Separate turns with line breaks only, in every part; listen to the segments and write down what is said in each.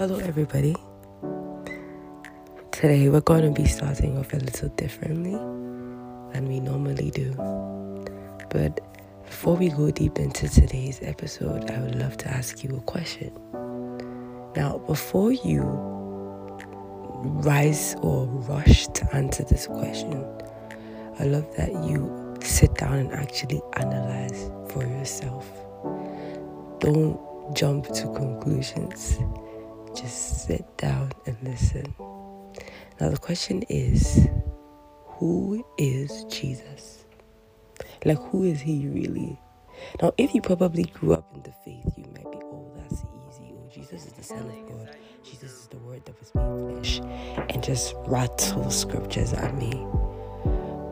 Hello, everybody. Today we're going to be starting off a little differently than we normally do. But before we go deep into today's episode, I would love to ask you a question. Now, before you rise or rush to answer this question, I love that you sit down and actually analyze for yourself. Don't jump to conclusions. Just sit down and listen. Now, the question is who is Jesus? Like, who is he really? Now, if you probably grew up in the faith, you might be, oh, that's easy. Oh, Jesus is the Son of God. Jesus is the Word that was made flesh. And just rattle scriptures at me.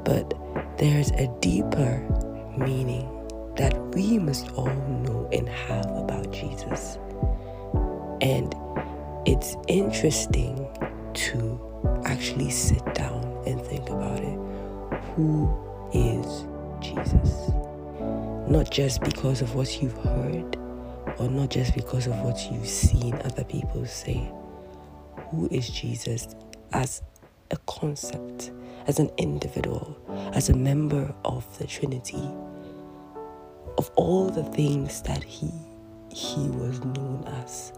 But there's a deeper meaning that we must all know and have about Jesus. And it's interesting to actually sit down and think about it. Who is Jesus? Not just because of what you've heard or not just because of what you've seen other people say. Who is Jesus as a concept, as an individual, as a member of the Trinity? Of all the things that he he was known as,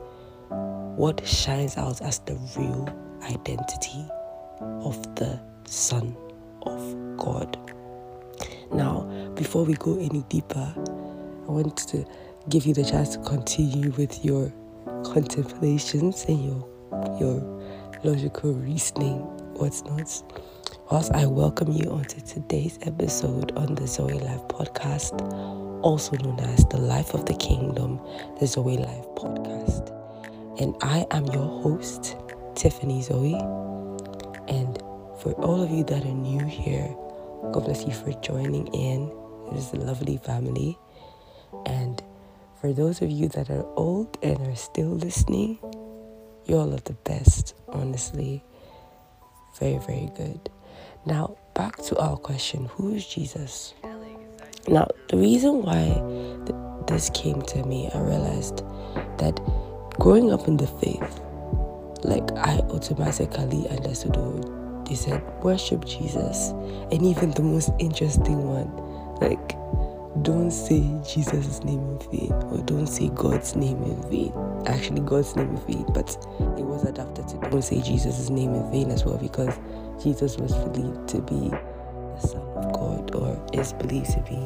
what shines out as the real identity of the Son of God. Now, before we go any deeper, I want to give you the chance to continue with your contemplations and your your logical reasoning, what's not. Whilst I welcome you onto today's episode on the Zoe Life podcast, also known as the Life of the Kingdom, the Zoe Life podcast. And I am your host, Tiffany Zoe. And for all of you that are new here, God bless you for joining in. It is a lovely family. And for those of you that are old and are still listening, you all are the best, honestly. Very, very good. Now, back to our question who is Jesus? Now, the reason why th- this came to me, I realized that growing up in the faith, like I automatically understood they said worship Jesus, and even the most interesting one, like don't say Jesus' name in vain or don't say God's name in vain. Actually, God's name in vain, but it was adapted to don't say Jesus' name in vain as well because Jesus was believed to be the Son of God or is believed to be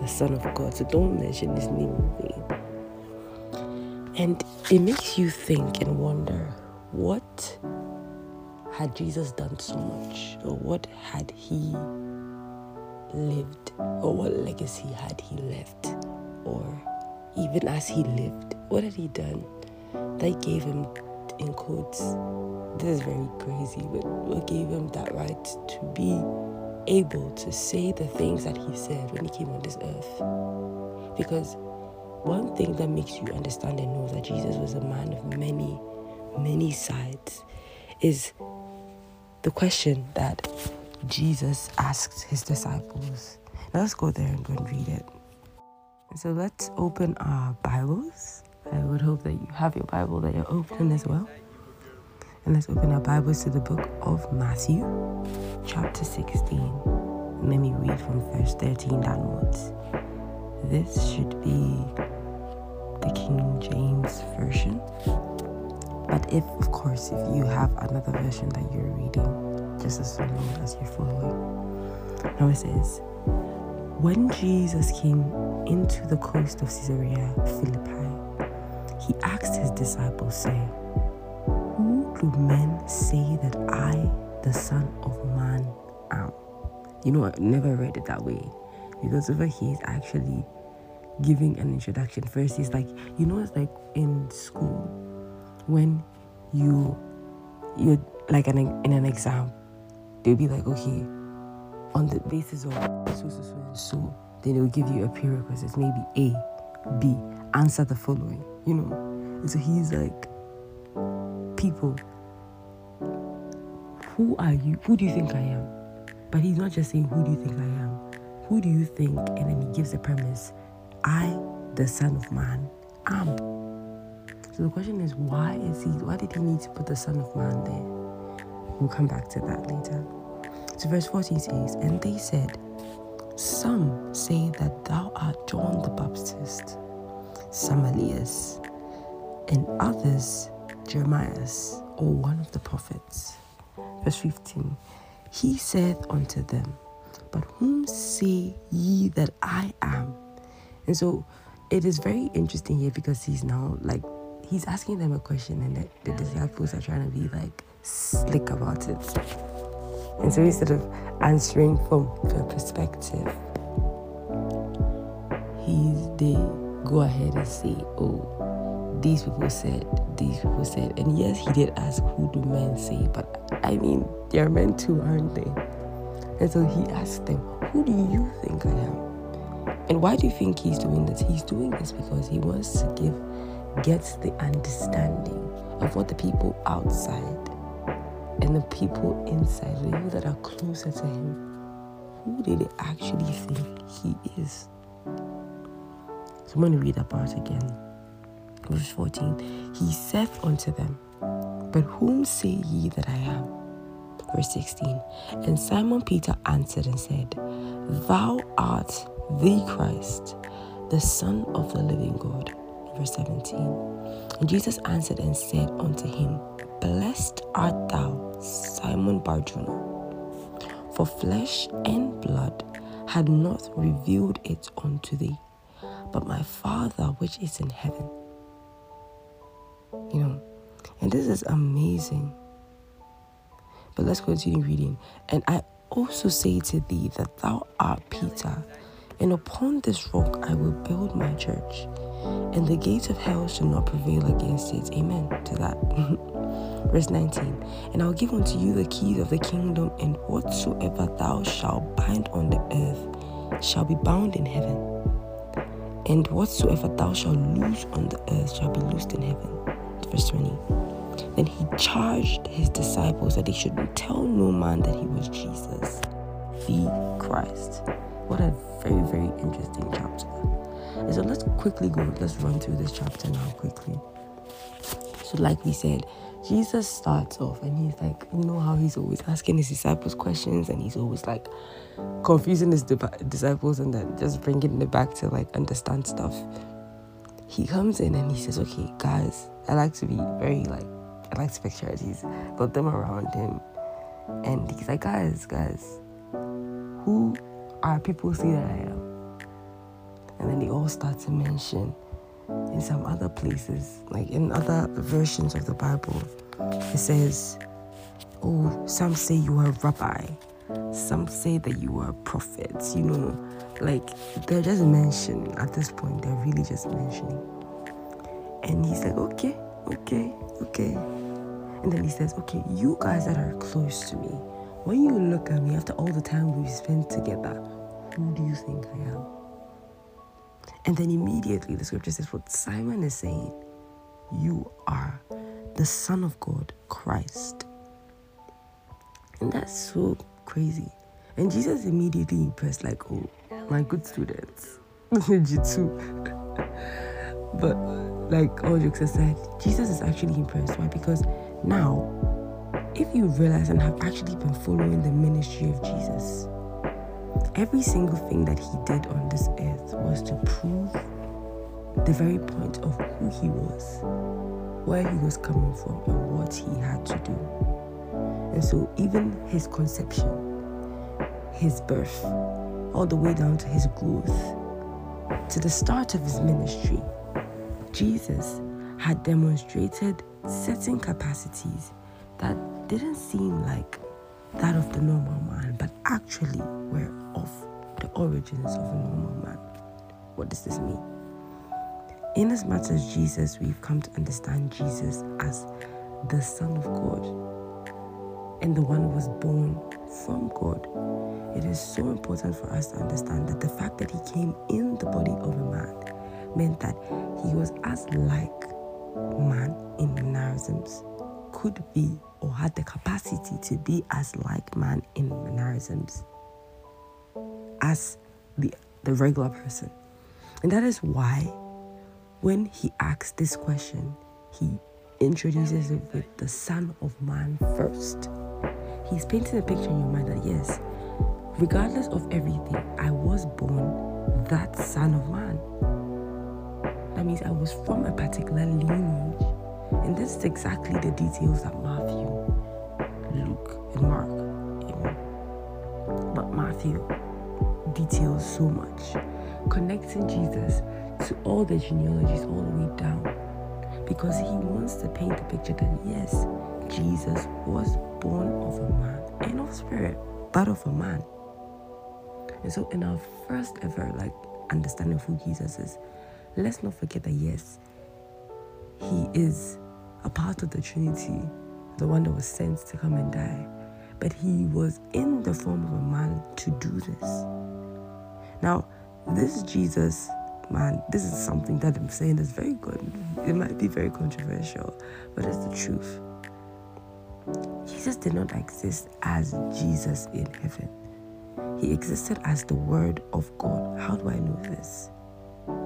the Son of God. So don't mention his name in vain. And it makes you think and wonder what had Jesus done so much? Or what had he lived? Or what legacy had he left? Or even as he lived what had he done that gave him in quotes this is very crazy but what gave him that right to be able to say the things that he said when he came on this earth? Because one thing that makes you understand and know that jesus was a man of many many sides is the question that Jesus asked his disciples. Now let's go there and go and read it. So let's open our Bibles. I would hope that you have your Bible that you're open as well. And let's open our Bibles to the book of Matthew, chapter 16. let me read from verse 13 downwards. This should be the King James Version. But if, of course, if you have another version that you're reading, just as long as you're following. Now it says, When Jesus came into the coast of Caesarea Philippi, he asked his disciples, saying, Who do men say that I, the Son of Man, am? You know, I never read it that way because over here is actually giving an introduction. First, he's like, you know, it's like in school when you you're like an, in an exam they'll be like, okay, on the basis of so, so, so, and so, then they'll give you a prerequisite, maybe A, B, answer the following, you know. And so he's like, people, who are you? Who do you think I am? But he's not just saying, who do you think I am? Who do you think? And then he gives the premise, I, the Son of Man, am. So the question is, why is he? Why did he need to put the Son of Man there? We'll come back to that later. So verse 14 says, And they said, Some say that thou art John the Baptist, some Elias, and others Jeremiah, or one of the prophets. Verse 15 He saith unto them, But whom say ye that I am? And so it is very interesting here because he's now like, he's asking them a question, and the, the disciples are trying to be like slick about it. And so he's sort of answering from their perspective, He's they go ahead and say, Oh, these people said, these people said. And yes, he did ask, Who do men say? But I mean, they're men too, aren't they? And so he asked them, Who do you think I am? And why do you think he's doing this? He's doing this because he wants to give, gets the understanding of what the people outside and the people inside, the people that are closer to him, who do they actually think he is? So I'm going to read that part again. Verse 14 He saith unto them, But whom say ye that I am? Verse 16 And Simon Peter answered and said, Thou art the Christ, the Son of the living God. Verse 17 And Jesus answered and said unto him, Blessed art thou, Simon Barjona, for flesh and blood had not revealed it unto thee, but my Father which is in heaven. You know, and this is amazing. But let's continue reading. And I also say to thee that thou art Peter, and upon this rock I will build my church, and the gates of hell shall not prevail against it. Amen to that. Verse 19 And I'll give unto you the keys of the kingdom, and whatsoever thou shalt bind on the earth shall be bound in heaven, and whatsoever thou shalt loose on the earth shall be loosed in heaven. Verse 20 Then he charged his disciples that they should tell no man that he was Jesus, the Christ. What a very, very interesting chapter. And so let's quickly go, let's run through this chapter now quickly. So, like we said, Jesus starts off and he's like, you know how he's always asking his disciples questions and he's always like confusing his disciples and then just bringing it back to like understand stuff. He comes in and he says, okay, guys, I like to be very like, I like to picture it. He's got them around him and he's like, guys, guys, who are people say that I am? And then they all start to mention in some other places, like in other versions of the Bible, it says, Oh, some say you are a rabbi, some say that you are prophets, you know, like they're just mentioning at this point, they're really just mentioning. And he's like, Okay, okay, okay. And then he says, Okay, you guys that are close to me, when you look at me after all the time we've spent together, who do you think I am? And then immediately the scripture says what Simon is saying you are the Son of God, Christ. And that's so crazy. And Jesus immediately impressed, like, oh, my good students. Jitsu. but like all jokes aside, Jesus is actually impressed. Why? Because now, if you realize and have actually been following the ministry of Jesus, Every single thing that he did on this earth was to prove the very point of who he was, where he was coming from, and what he had to do. And so, even his conception, his birth, all the way down to his growth, to the start of his ministry, Jesus had demonstrated certain capacities that didn't seem like that of the normal man, but actually were of the origins of a normal man. What does this mean? In as much as Jesus, we've come to understand Jesus as the Son of God and the one who was born from God. It is so important for us to understand that the fact that he came in the body of a man meant that he was as like man in mannerisms could be or had the capacity to be as like man in mannerisms as the, the regular person. And that is why when he asks this question, he introduces it with the Son of Man first. He's painting a picture in your mind that yes, regardless of everything, I was born that Son of Man. That means I was from a particular lineage. And this is exactly the details that Matthew, Luke, and Mark. But Matthew details so much, connecting Jesus to all the genealogies all the way down. Because he wants to paint the picture that yes, Jesus was born of a man and of spirit, but of a man. And so in our first ever like understanding of who Jesus is, let's not forget that yes, he is a part of the Trinity, the one that was sent to come and die. But he was in the form of a man to do this. Now, this Jesus, man, this is something that I'm saying is very good. It might be very controversial, but it's the truth. Jesus did not exist as Jesus in heaven. He existed as the Word of God. How do I know this?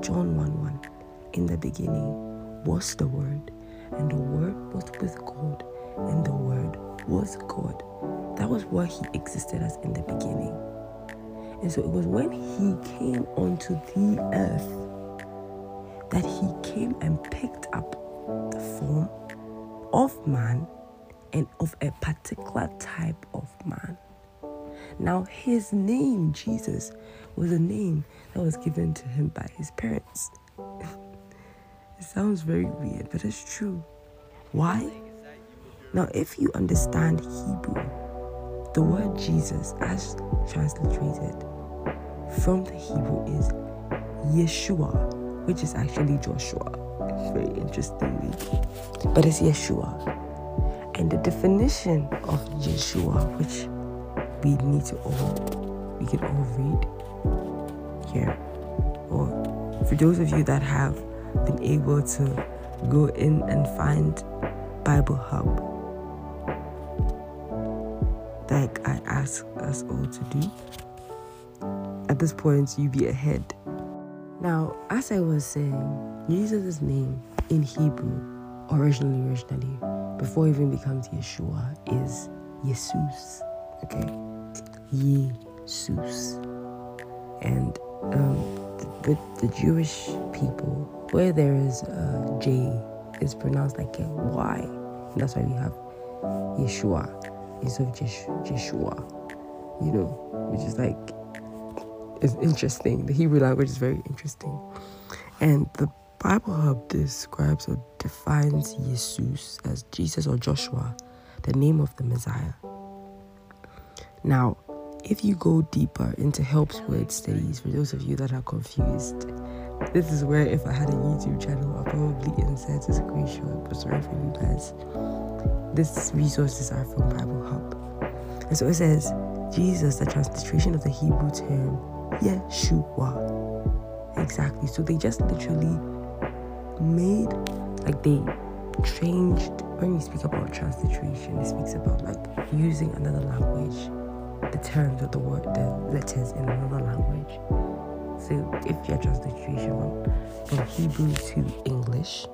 John 1 1. In the beginning was the Word, and the Word was with God, and the Word was God. That was what He existed as in the beginning. And so it was when He came onto the earth that He came and picked up the form of man and of a particular type of man. Now, his name, Jesus, was a name that was given to him by his parents. it sounds very weird, but it's true. Why? Now, if you understand Hebrew, the word Jesus, as transliterated from the Hebrew, is Yeshua, which is actually Joshua. Very interestingly, but it's Yeshua. And the definition of Yeshua, which we need to all we can all read. Here or for those of you that have been able to go in and find bible hub like i ask us all to do at this point you be ahead. Now as i was saying jesus' name in hebrew originally originally before even becomes yeshua is jesus. Okay Jesus. And um, with the Jewish people, where there is a J, it's pronounced like a Y. And that's why we have Yeshua instead of Jeshua, you know, which is like, it's interesting. The Hebrew language is very interesting. And the Bible Hub describes or defines Jesus as Jesus or Joshua, the name of the Messiah. Now, if you go deeper into Helps Word studies, for those of you that are confused, this is where if I had a YouTube channel, I'll probably insert a screenshot, but sorry for you guys. These resources are from Bible Hub. And so it says, Jesus, the transliteration of the Hebrew term, Yeshua. Exactly. So they just literally made, like they changed, when we speak about transliteration, it speaks about like using another language the terms of the word, the letters in another language. So if you're translation from, from Hebrew to English,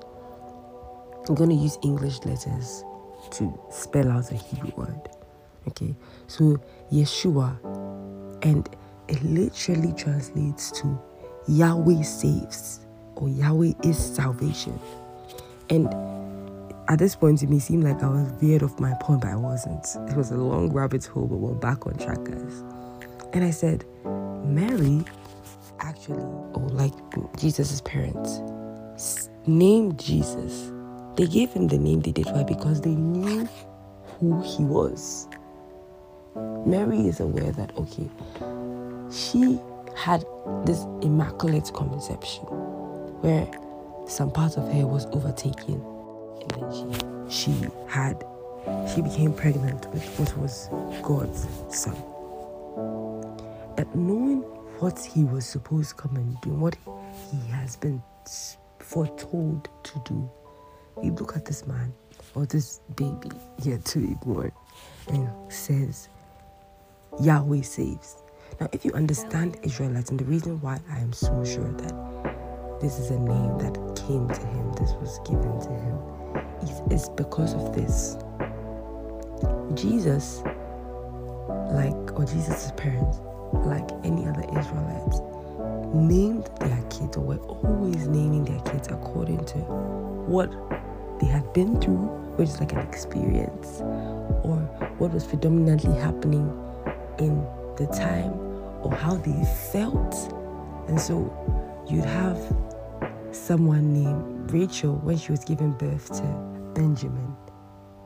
I'm going to use English letters to spell out a Hebrew word. Okay, so Yeshua, and it literally translates to Yahweh saves or Yahweh is salvation. And at this point, it may seem like I was veered off my point, but I wasn't. It was a long rabbit hole, but we're back on track, guys. And I said, Mary actually, or like Jesus' parents, named Jesus. They gave him the name they did. Why? Because they knew who he was. Mary is aware that, okay, she had this immaculate conception where some part of her was overtaken and then she she had she became pregnant with what was God's son. But knowing what he was supposed to come and do, what he has been foretold to do, you look at this man or this baby yet to be born and says, Yahweh saves. Now, if you understand Israelites, and the reason why I am so sure that this is a name that came to him, this was given to him, it's because of this. Jesus, like, or Jesus' parents, like any other Israelites, named their kids, or were always naming their kids according to what they had been through, which is like an experience, or what was predominantly happening in the time, or how they felt. And so you'd have someone named Rachel when she was giving birth to Benjamin,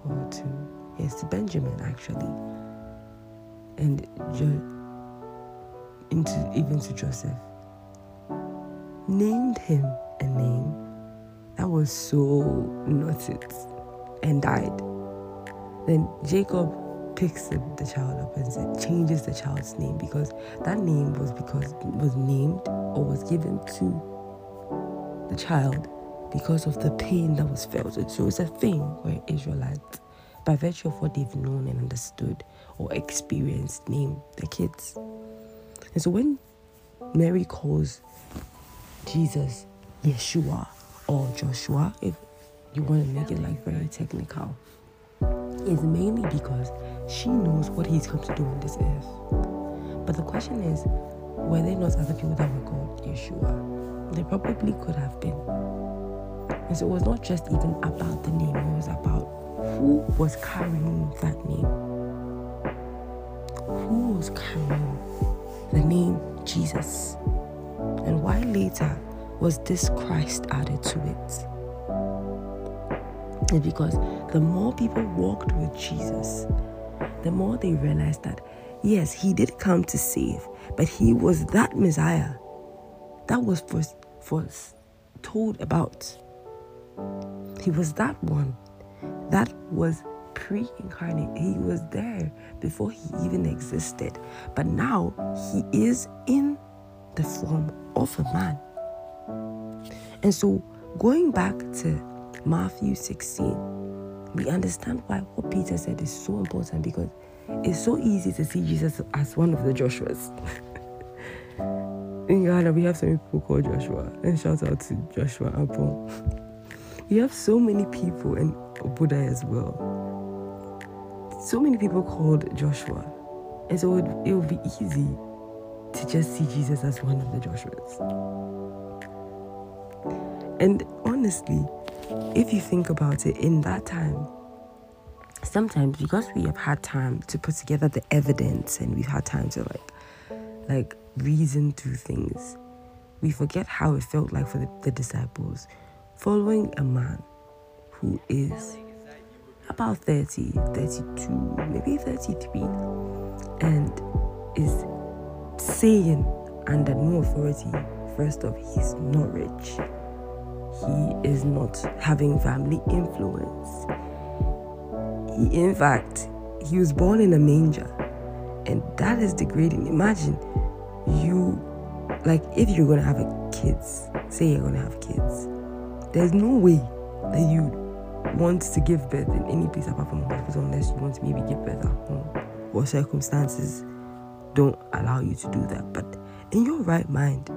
or to, yes, to Benjamin actually, and jo- into even to Joseph. Named him a name that was so not it and died. Then Jacob picks the, the child up and changes the child's name because that name was because was named or was given to the child because of the pain that was felt. So it's a thing where Israelites, by virtue of what they've known and understood or experienced, name their kids. And so when Mary calls Jesus Yeshua or Joshua, if you want to make it like very technical, is mainly because she knows what he's come to do on this earth. But the question is, were there not other people that were called Yeshua? There probably could have been. And so it was not just even about the name, it was about who was carrying that name. Who was carrying the name Jesus? And why later was this Christ added to it? Because the more people walked with Jesus, the more they realized that, yes, he did come to save, but he was that Messiah that was first, first told about. He was that one that was pre incarnate. He was there before he even existed. But now he is in the form of a man. And so, going back to Matthew 16, we understand why what Peter said is so important because it's so easy to see Jesus as one of the Joshuas. in Ghana, we have so many people called Joshua, and shout out to Joshua Apple. We have so many people, and Buddha as well. So many people called Joshua, and so it, it would be easy to just see Jesus as one of the Joshuas. And honestly, if you think about it, in that time, sometimes because we have had time to put together the evidence and we've had time to like like reason through things, we forget how it felt like for the, the disciples following a man who is about 30, 32, maybe 33, and is saying under no authority, first off, he's not rich he is not having family influence. He, in fact, he was born in a manger, and that is degrading. Imagine you, like, if you're gonna have kids, say you're gonna have kids, there's no way that you want to give birth in any place apart from hospital unless you want to maybe give birth at home or circumstances don't allow you to do that. But in your right mind,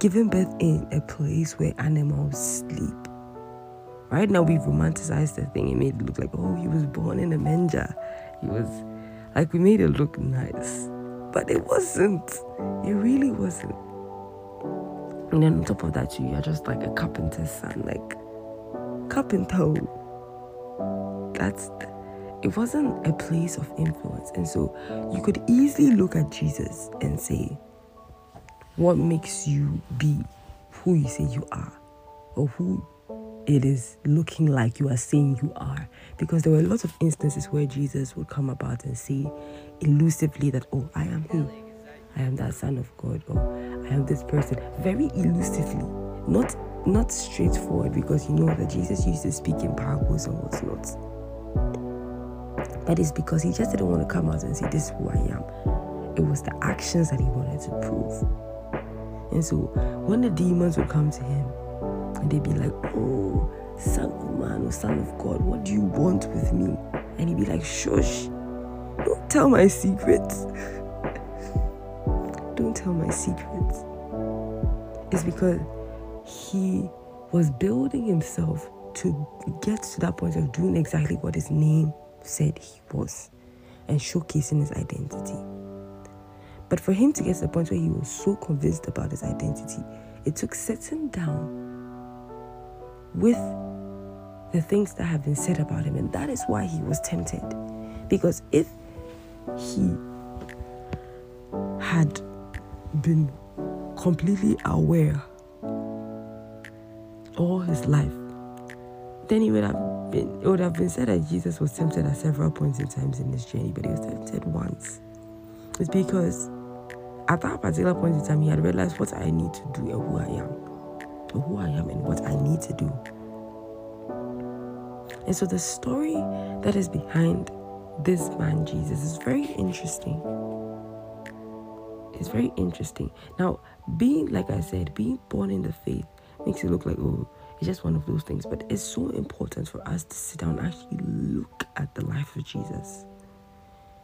giving birth in a place where animals sleep. Right now, we've romanticized the thing and made it look like, oh, he was born in a manger. He was like, we made it look nice. But it wasn't. It really wasn't. And then on top of that, you're just like a carpenter's son, like carpenter. That's it wasn't a place of influence. And so you could easily look at Jesus and say, what makes you be who you say you are or who it is looking like you are saying you are. Because there were lots of instances where Jesus would come about and say elusively that, oh, I am He. I am that son of God, or I am this person. Very elusively. Not not straightforward because you know that Jesus used to speak in parables and what's not. But it's because he just didn't want to come out and say, This is who I am. It was the actions that he wanted to prove. And so when the demons would come to him and they'd be like, Oh, son of man or son of God, what do you want with me? And he'd be like, Shush, don't tell my secrets. don't tell my secrets. is because he was building himself to get to that point of doing exactly what his name said he was and showcasing his identity. But for him to get to the point where he was so convinced about his identity, it took sitting down with the things that have been said about him. And that is why he was tempted. Because if he had been completely aware all his life, then he would have been it would have been said that Jesus was tempted at several points in times in his journey, but he was tempted once. It's because at that particular point in time, he had realized what I need to do and who I am, who I am and what I need to do. And so the story that is behind this man Jesus is very interesting. It's very interesting. Now, being like I said, being born in the faith makes it look like oh, it's just one of those things. But it's so important for us to sit down and actually look at the life of Jesus.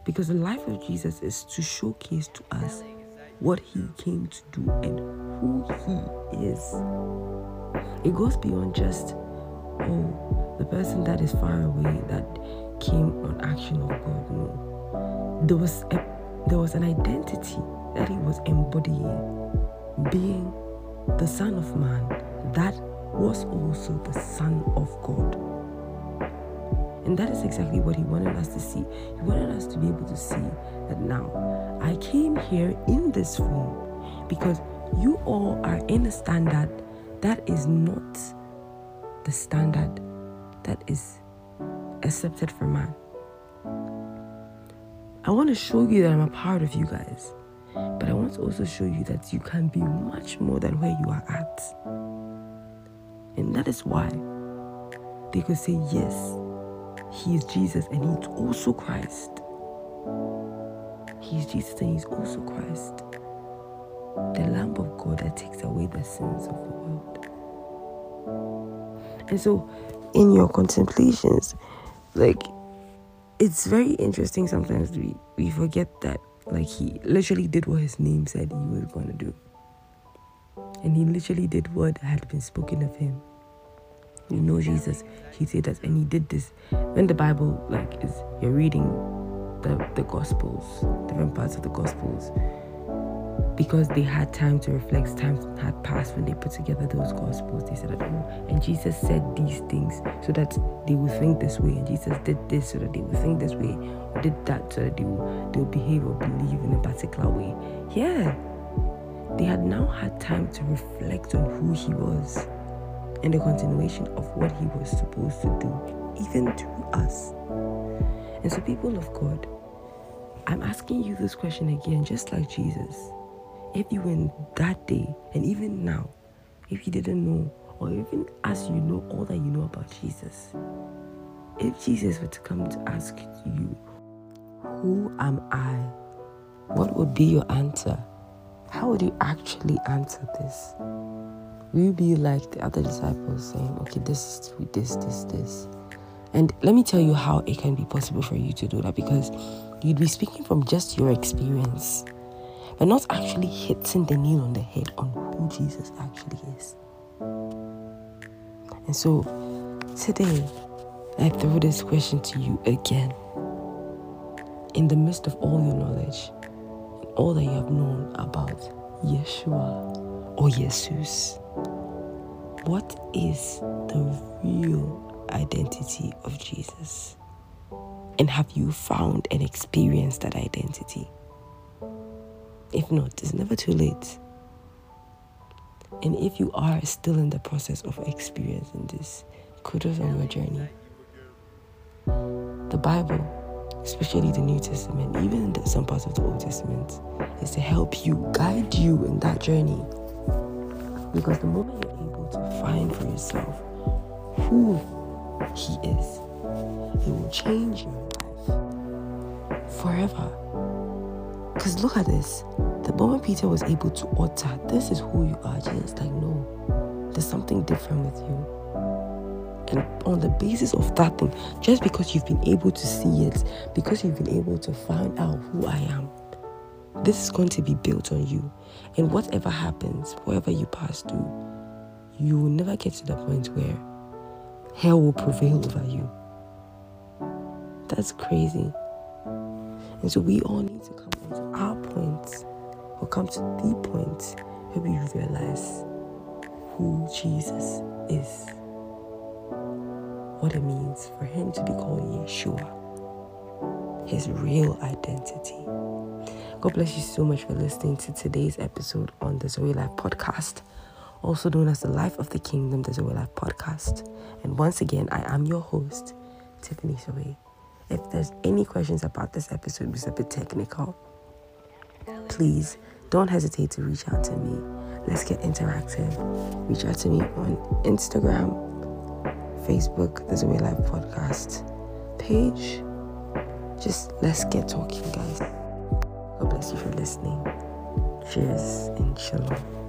Because the life of Jesus is to showcase to us what he came to do and who he is. It goes beyond just, oh, the person that is far away that came on action of God. No. There was a, there was an identity that he was embodying, being the Son of Man, that was also the Son of God. And that is exactly what he wanted us to see. He wanted us to be able to see that now I came here in this form because you all are in a standard that is not the standard that is accepted for man. I want to show you that I'm a part of you guys, but I want to also show you that you can be much more than where you are at. And that is why they could say, Yes, he is Jesus and he's also Christ. He is Jesus and he's also Christ. The Lamb of God that takes away the sins of the world. And so, in your contemplations, like, it's very interesting sometimes we, we forget that, like, he literally did what his name said he was going to do. And he literally did what had been spoken of him you know Jesus. He said that, and he did this. When the Bible, like, is you're reading the the Gospels, different parts of the Gospels, because they had time to reflect, time had passed when they put together those Gospels. They said, oh, and Jesus said these things so that they would think this way, and Jesus did this so that they would think this way, or did that so that they they will behave or believe in a particular way. Yeah. They had now had time to reflect on who he was and the continuation of what he was supposed to do, even to us. And so, people of God, I'm asking you this question again, just like Jesus. If you went that day, and even now, if you didn't know, or even as you know all that you know about Jesus, if Jesus were to come to ask you, Who am I? What would be your answer? How would you actually answer this? Will you be like the other disciples saying, okay, this is this, this, this? And let me tell you how it can be possible for you to do that because you'd be speaking from just your experience, but not actually hitting the nail on the head on who Jesus actually is. And so today, I throw this question to you again. In the midst of all your knowledge, all that you have known about Yeshua or Jesus, what is the real identity of Jesus? And have you found and experienced that identity? If not, it's never too late. And if you are still in the process of experiencing this, kudos on your journey. The Bible, especially the New Testament, even some parts of the Old Testament, is to help you, guide you in that journey. Because the moment you're able to find for yourself who He is. It will change your life forever. Because look at this. The moment Peter was able to utter, This is who you are, Jesus, like, no, there's something different with you. And on the basis of that thing, just because you've been able to see it, because you've been able to find out who I am, this is going to be built on you. And whatever happens, wherever you pass through, you will never get to the point where hell will prevail over you. That's crazy. And so we all need to come to our points or come to the point where we realize who Jesus is. What it means for him to be called Yeshua. His real identity. God bless you so much for listening to today's episode on the Zoe Life podcast, also known as the Life of the Kingdom, the Zoe Life podcast. And once again, I am your host, Tiffany Zoe. If there's any questions about this episode, which is a bit technical, please don't hesitate to reach out to me. Let's get interactive. Reach out to me on Instagram, Facebook, the Zoe Life podcast page. Just let's get talking, guys. God bless you for listening. Cheers and shalom.